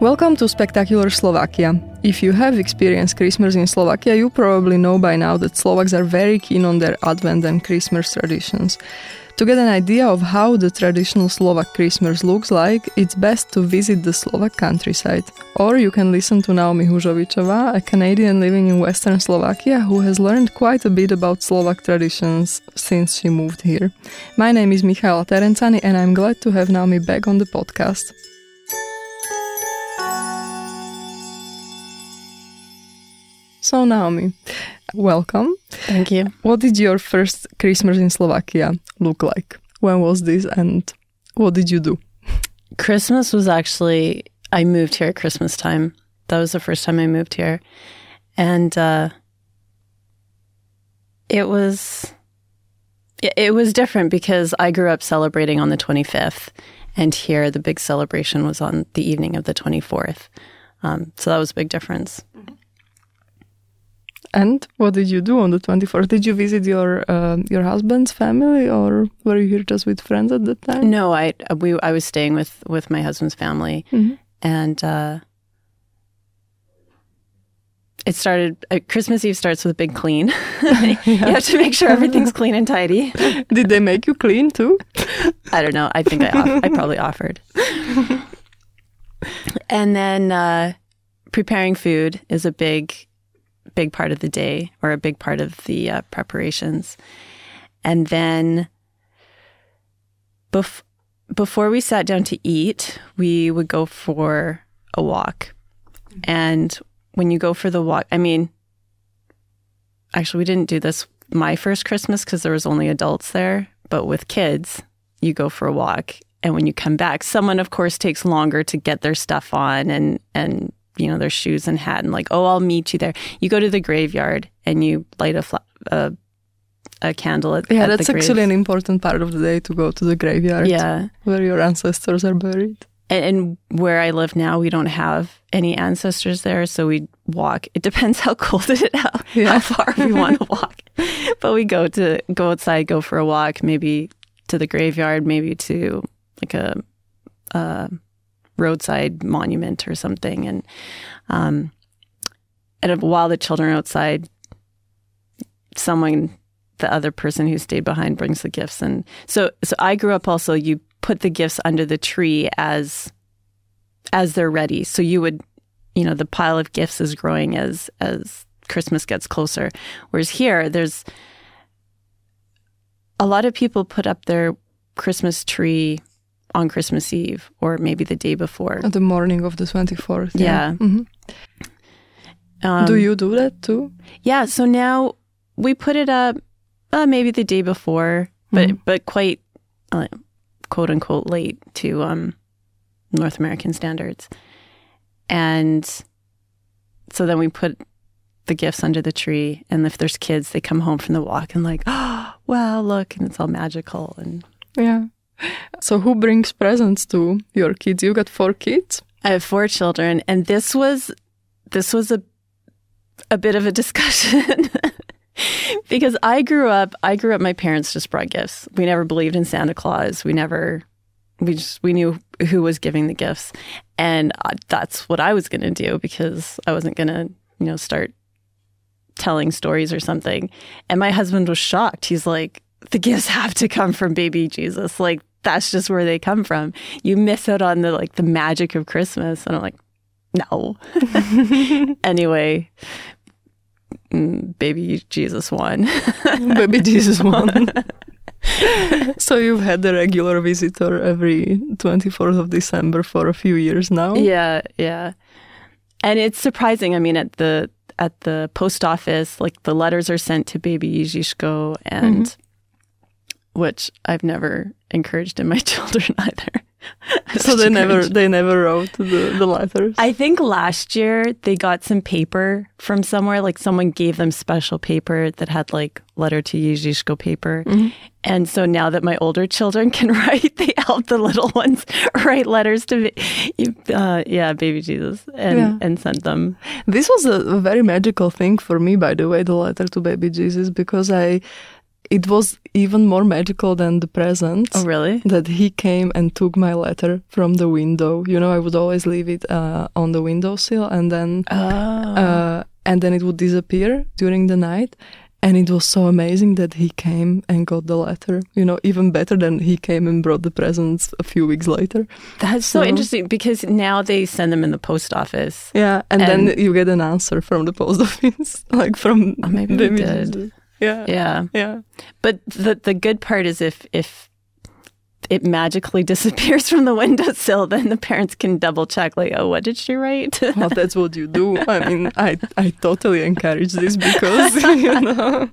Welcome to Spectacular Slovakia. If you have experienced Christmas in Slovakia, you probably know by now that Slovaks are very keen on their Advent and Christmas traditions. To get an idea of how the traditional Slovak Christmas looks like, it's best to visit the Slovak countryside. Or you can listen to Naomi Hužovičová, a Canadian living in Western Slovakia who has learned quite a bit about Slovak traditions since she moved here. My name is Michaela Terenzani and I'm glad to have Naomi back on the podcast. So, Naomi, welcome. Thank you. What did your first Christmas in Slovakia look like? When was this and what did you do? Christmas was actually, I moved here at Christmas time. That was the first time I moved here. And uh, it was. It was different because I grew up celebrating on the 25th, and here the big celebration was on the evening of the 24th. Um, so that was a big difference. And what did you do on the 24th? Did you visit your uh, your husband's family, or were you here just with friends at that time? No, I we I was staying with with my husband's family, Mm-hmm. and uh, it started. Uh, Christmas Eve starts with a big clean. you have to make sure everything's clean and tidy. Did they make you clean too? I don't know. I think I off- I probably offered. and then uh, preparing food is a big big part of the day or a big part of the uh, preparations. And then bef- before we sat down to eat, we would go for a walk. And when you go for the walk, I mean, actually, we didn't do this my first Christmas because there was only adults there, but with kids, you go for a walk. And when you come back, someone, of course, takes longer to get their stuff on and, and, you know, their shoes and hat and like, oh, I'll meet you there. You go to the graveyard and you light a, fla- a, a candle at, Yeah, at that's actually an important part of the day to go to the graveyard. Yeah. Where your ancestors are buried. And, and where I live now, we don't have any ancestors there, so we walk. It depends how cold it is, how, Yeah. how far we want to walk. But we go to go outside, go for a walk, maybe to the graveyard, maybe to like a, a roadside monument or something. And um, and while the children are outside, someone, the other person who stayed behind, brings the gifts. And so, so I grew up also. You put the gifts under the tree as as they're ready. So you would, you know, the pile of gifts is growing as as Christmas gets closer. Whereas here, there's a lot of people put up their Christmas tree on Christmas Eve or maybe the day before. The morning of the 24th. Yeah. Mhm. Um, do you do that too? Yeah. So now we put it up uh, maybe the day before, but Mhm. but quite uh, quote unquote late to um, North American standards, and so then we put the gifts under the tree, and if there's kids, they come home from the walk and like, oh, wow, look, and it's all magical and. Yeah. So who brings presents to your kids? You got four kids? I have four children, and this was this was a a bit of a discussion because I grew up. I grew up. My parents just brought gifts. We never believed in Santa Claus. We never. We just we knew who was giving the gifts, and that's what I was going to do because I wasn't going to you know start telling stories or something. And my husband was shocked. He's like, "The gifts have to come from baby Jesus. Like that's just where they come from. You miss out on the like the magic of Christmas." And I'm like, "No." anyway, mm, baby Jesus won. Baby Jesus won. so you've had a regular visitor every 24th of December for a few years now? yeah, yeah. And it's surprising. I mean, at the at the post office, like the letters are sent to baby Ježiško, and which I've never encouraged in my children either. So they never they never wrote the, the letters. I think last year they got some paper from somewhere, like someone gave them special paper that had like letter to Ježiško paper. And so now that my older children can write, they help the little ones write letters to. Uh, yeah, baby Jesus, and, Yeah. and send them. This was a very magical thing for me, by the way, the letter to baby Jesus, because I it was even more magical than the presents. Oh, really? That he came and took my letter from the window. You know, I would always leave it uh, on the windowsill, and then Oh. uh, and then it would disappear during the night. And it was so amazing that he came and got the letter. You know, even better than he came and brought the presents a few weeks later. That's so, So- interesting because now they send them in the post office. Yeah, and, And- then you get an answer from the post office, like from Oh, maybe we did. Yeah, Yeah. yeah. But the the good part is if if it magically disappears from the windowsill, then the parents can double check, like, oh, what did she write? Well, that's what you do. I mean, I I totally encourage this because you know.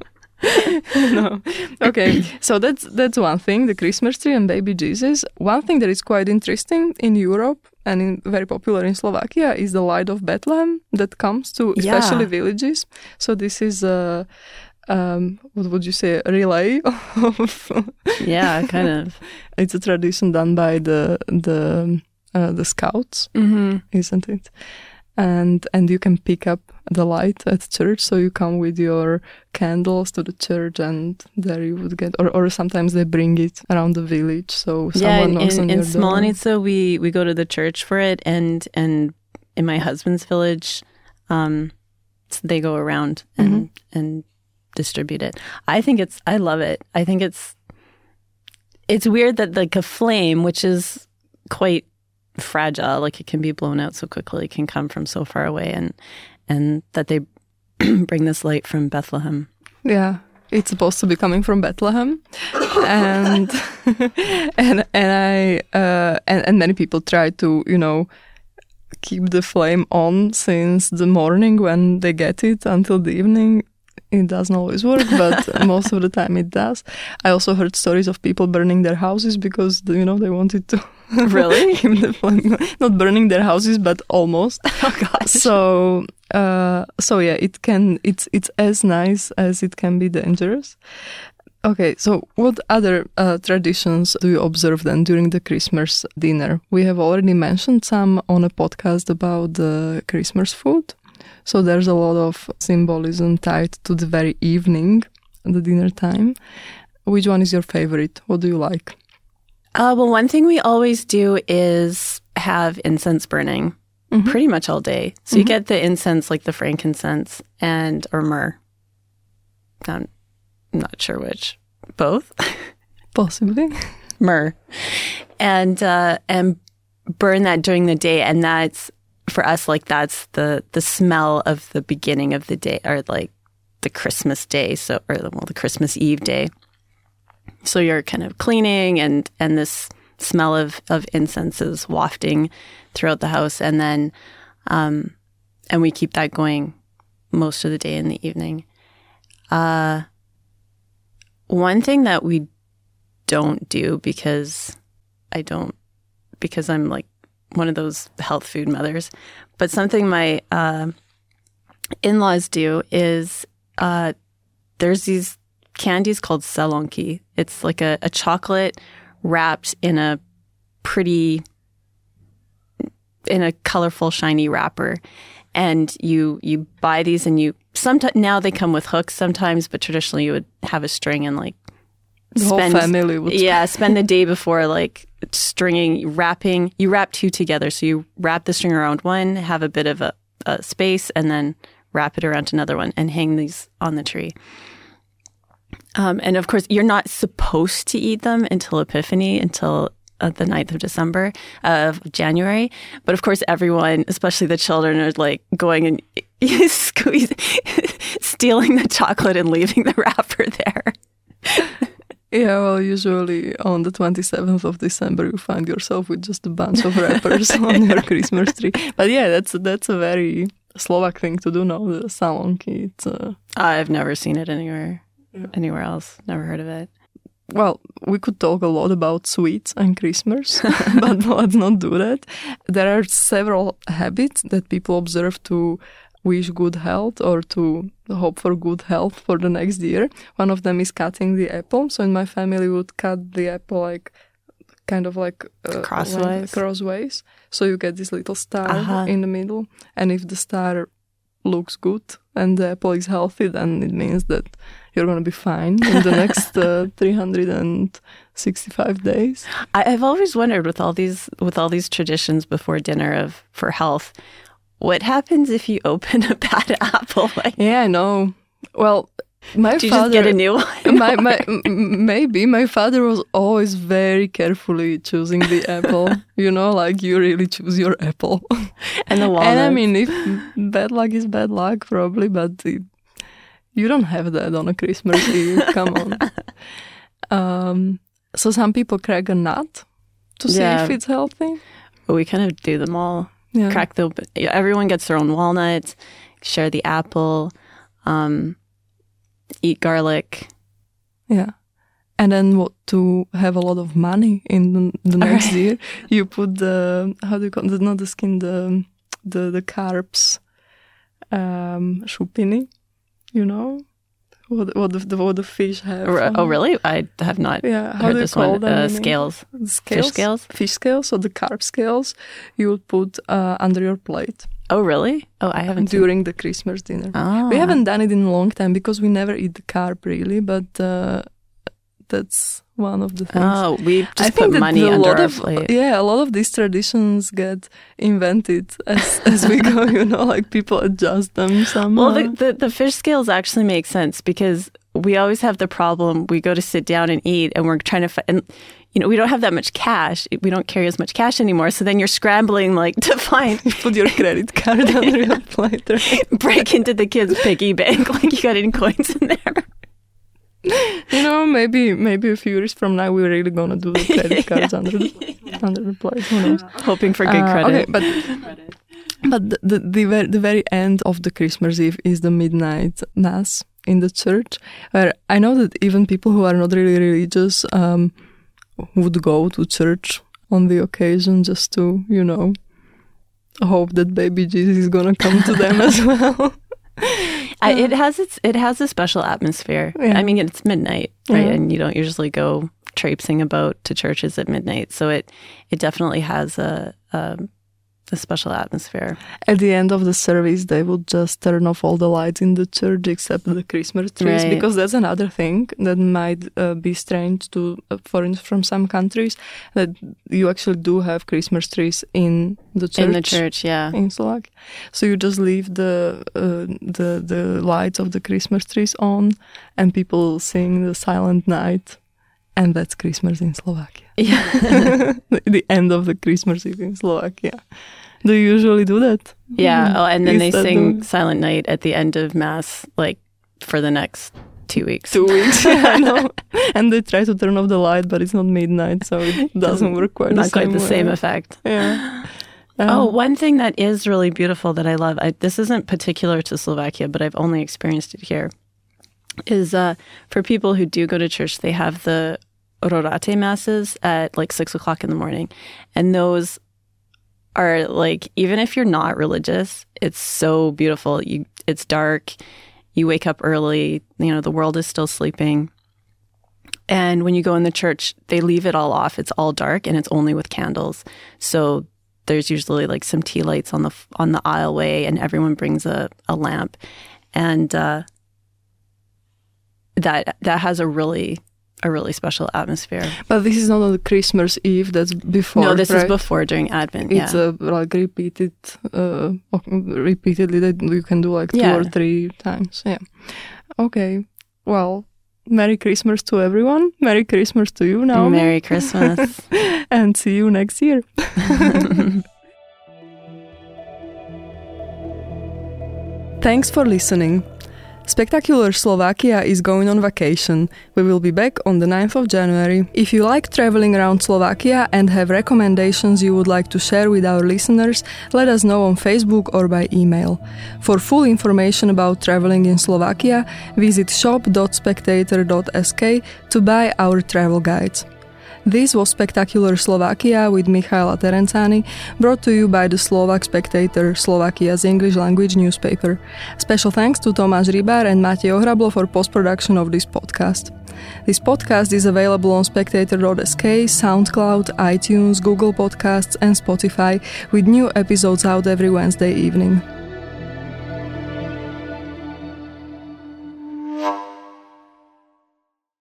know. Okay, so that's that's one thing, the Christmas tree and baby Jesus. One thing that is quite interesting in Europe and in, very popular in Slovakia is the light of Bethlehem that comes to Yeah. especially villages. So this is a um, what would you say, a relay of yeah, kind of. it's a tradition done by the the uh, the scouts hmm isn't it? And and you can pick up the light at church, so you come with your candles to the church, and there you would get, or, or sometimes they bring it around the village, so Yeah, someone in, knocks in, on in door. We we go to the church for it, and and in my husband's village, um, they go around and and distribute it. I think it's I love it. I think it's it's weird that like a flame, which is quite fragile, like it can be blown out so quickly, can come from so far away, and and that they bring this light from Bethlehem. Yeah, it's supposed to be coming from Bethlehem, and and and I uh, and and many people try to you know keep the flame on since the morning when they get it until the evening. It doesn't always work, but most of the time it does. I also heard stories of people burning their houses because you know they wanted to Really? keep the flame going. not burning their houses, but almost. Oh gosh. So uh, so yeah, it can it's it's as nice as it can be dangerous. Okay, so what other uh, traditions do you observe then during the Christmas dinner? We have already mentioned some on a podcast about the Christmas food. So there's a lot of symbolism tied to the very evening, the dinner time. Which one is your favorite? What do you like? Uh, well, one thing we always do is have incense burning Mhm. pretty much all day. So you get the incense, like the frankincense and or myrrh. I'm not sure which. Both Possibly. myrrh, and uh, and burn that during the day, and that's for us like that's the the smell of the beginning of the day, or like the Christmas day. So or well, the Christmas Eve day. So you're kind of cleaning and and this smell of of incense is wafting throughout the house and then um and we keep that going most of the day in the evening. Uh one thing that we don't do because I don't because I'm like one of those health food mothers, but something my uh, in-laws do is uh, there's these candies called salónky. It's like a, a chocolate wrapped in a pretty, in a colorful, shiny wrapper. And you you buy these, and you sometimes now they come with hooks sometimes, but traditionally you would have a string and like The whole family would yeah spend the day before like stringing wrapping. You wrap two together, so you wrap the string around one, have a bit of a, a space, and then wrap it around another one and hang these on the tree. Um, and of course, you're not supposed to eat them until Epiphany, until uh, the 9th of December, of January. But of course, everyone, especially the children, are like going and squeeze, stealing the chocolate and leaving the wrapper there. Yeah, well, usually on the 27th of December, you find yourself with just a bunch of wrappers on your Christmas tree. But yeah, that's that's a very Slovak thing to do now. The salónky. It's uh, I've never seen it anywhere, anywhere else. Never heard of it. well, we could talk a lot about sweets and Christmas, but let's not do that. There are several habits that people observe to wish good health or to hope for good health for the next year. One of them is cutting the apple. So in my family, we would cut the apple like kind of like uh, Crossways? crossways. So you get this little star Uh-huh. in the middle, and if the star looks good and the apple is healthy, then it means that you're going to be fine in the next uh, 365 days. I, I've always wondered with all these with all these traditions before dinner of for health, what happens if you open a bad apple? Like, Yeah, I know. Well, my do you father just get a new one? my, my maybe my father was always very carefully choosing the apple. You know, like you really choose your apple. and the. And I mean, if bad luck is bad luck, probably, but it, you don't have that on a Christmas Eve. Come on. Um, so some people crack a nut to see Yeah. if it's healthy. we kind of do them all. Yeah. Crack the. Everyone gets their own walnuts. Share the apple. Um, eat garlic. Yeah. And then what to have a lot of money in the, the next Alright. year, you put the how do you call it? Not the skin, the the the carbs, um, šupiny. You know what what the, the what the fish have. Or- oh, really? I have not Yeah. Heard this one. Uh, in scales. Fish scales. Fish scales. So the carp scales you would put uh, under your plate Oh, really? Oh, I haven't. seen- during the Christmas dinner. Oh. We haven't done it in a long time because we never eat the carp really, but uh, that's one of the things. Oh, we just I put money under lot our of plate. yeah, a lot of these traditions get invented as as we go. You know, like people adjust them somehow. Well, the, the the fish scales actually make sense because we always have the problem. We go to sit down and eat, and we're trying to, fi- and you know, we don't have that much cash. We don't carry as much cash anymore. So then you're scrambling like to find you put your credit card under your plate. Break into the kids' piggy bank like you got any coins in there. You know, maybe maybe a few years from now we're really gonna do the credit cards under the under the. Who knows? Hoping for good Uh, credit. Okay, but but the the the very, the very end of the Christmas Eve is the midnight mass in the church, where I know that even people who are not really religious um, would go to church on the occasion just to you know hope that baby Jesus is gonna come to them as well. I, it uh, has its it has a special atmosphere. Yeah. I mean, it's midnight, right? Yeah. And you don't usually go traipsing about to churches at midnight, so it it definitely has a a, a special atmosphere. At the end of the service, they would just turn off all the lights in the church except the Christmas trees, Right. because that's another thing that might uh, be strange to, uh, for instance, from some countries that you actually do have Christmas trees in the church. In the church, yeah. In Slovakia, so you just leave the uh, the the lights of the Christmas trees on, and people sing the Silent Night, and that's Christmas in Slovakia. Yeah. the end of the Christmas Eve in Slovakia. Do you usually do that? Yeah. Oh, and then Is they sing the- Silent Night at the end of Mass, like for the next two weeks. two weeks. yeah, I know. And they try to turn off the light, but it's not midnight, so it doesn't work quite Not the same quite the way. same effect. Yeah. Oh, Um, one thing that is really beautiful that I love, I, this isn't particular to Slovakia, but I've only experienced it here, is uh, for people who do go to church, they have the rorate masses at like six o'clock in the morning. And those are like, even if you're not religious, it's so beautiful. You, it's dark. You wake up early. You know, the world is still sleeping. And when you go in the church, they leave it all off. It's all dark and it's only with candles. So there's usually like some tea lights on the on the aisleway, and everyone brings a, a lamp, and uh, that that has a really a really special atmosphere. But this is not on Christmas Eve. That's before. no, this is before during Advent. It's yeah. uh, like repeated, uh, repeatedly that you can do like two Yeah. or three times. Yeah. Okay. Well, Merry Christmas to everyone. Merry Christmas to you now. Merry Christmas. and see you next year. Thanks for listening. Spectacular Slovakia is going on vacation. We will be back on the 9th of January. If you like traveling around Slovakia and have recommendations you would like to share with our listeners, let us know on Facebook or by email. For full information about traveling in Slovakia, visit shop.spectator.sk to buy our travel guides. This was Spectacular Slovakia with Michaela Terenzani, brought to you by the Slovak Spectator, Slovakia's English language newspaper. Special thanks to Tomáš Rybar and Matej Ohrablo for post-production of this podcast. This podcast is available on spectator.sk, SoundCloud, iTunes, Google Podcasts and Spotify, with new episodes out every Wednesday evening.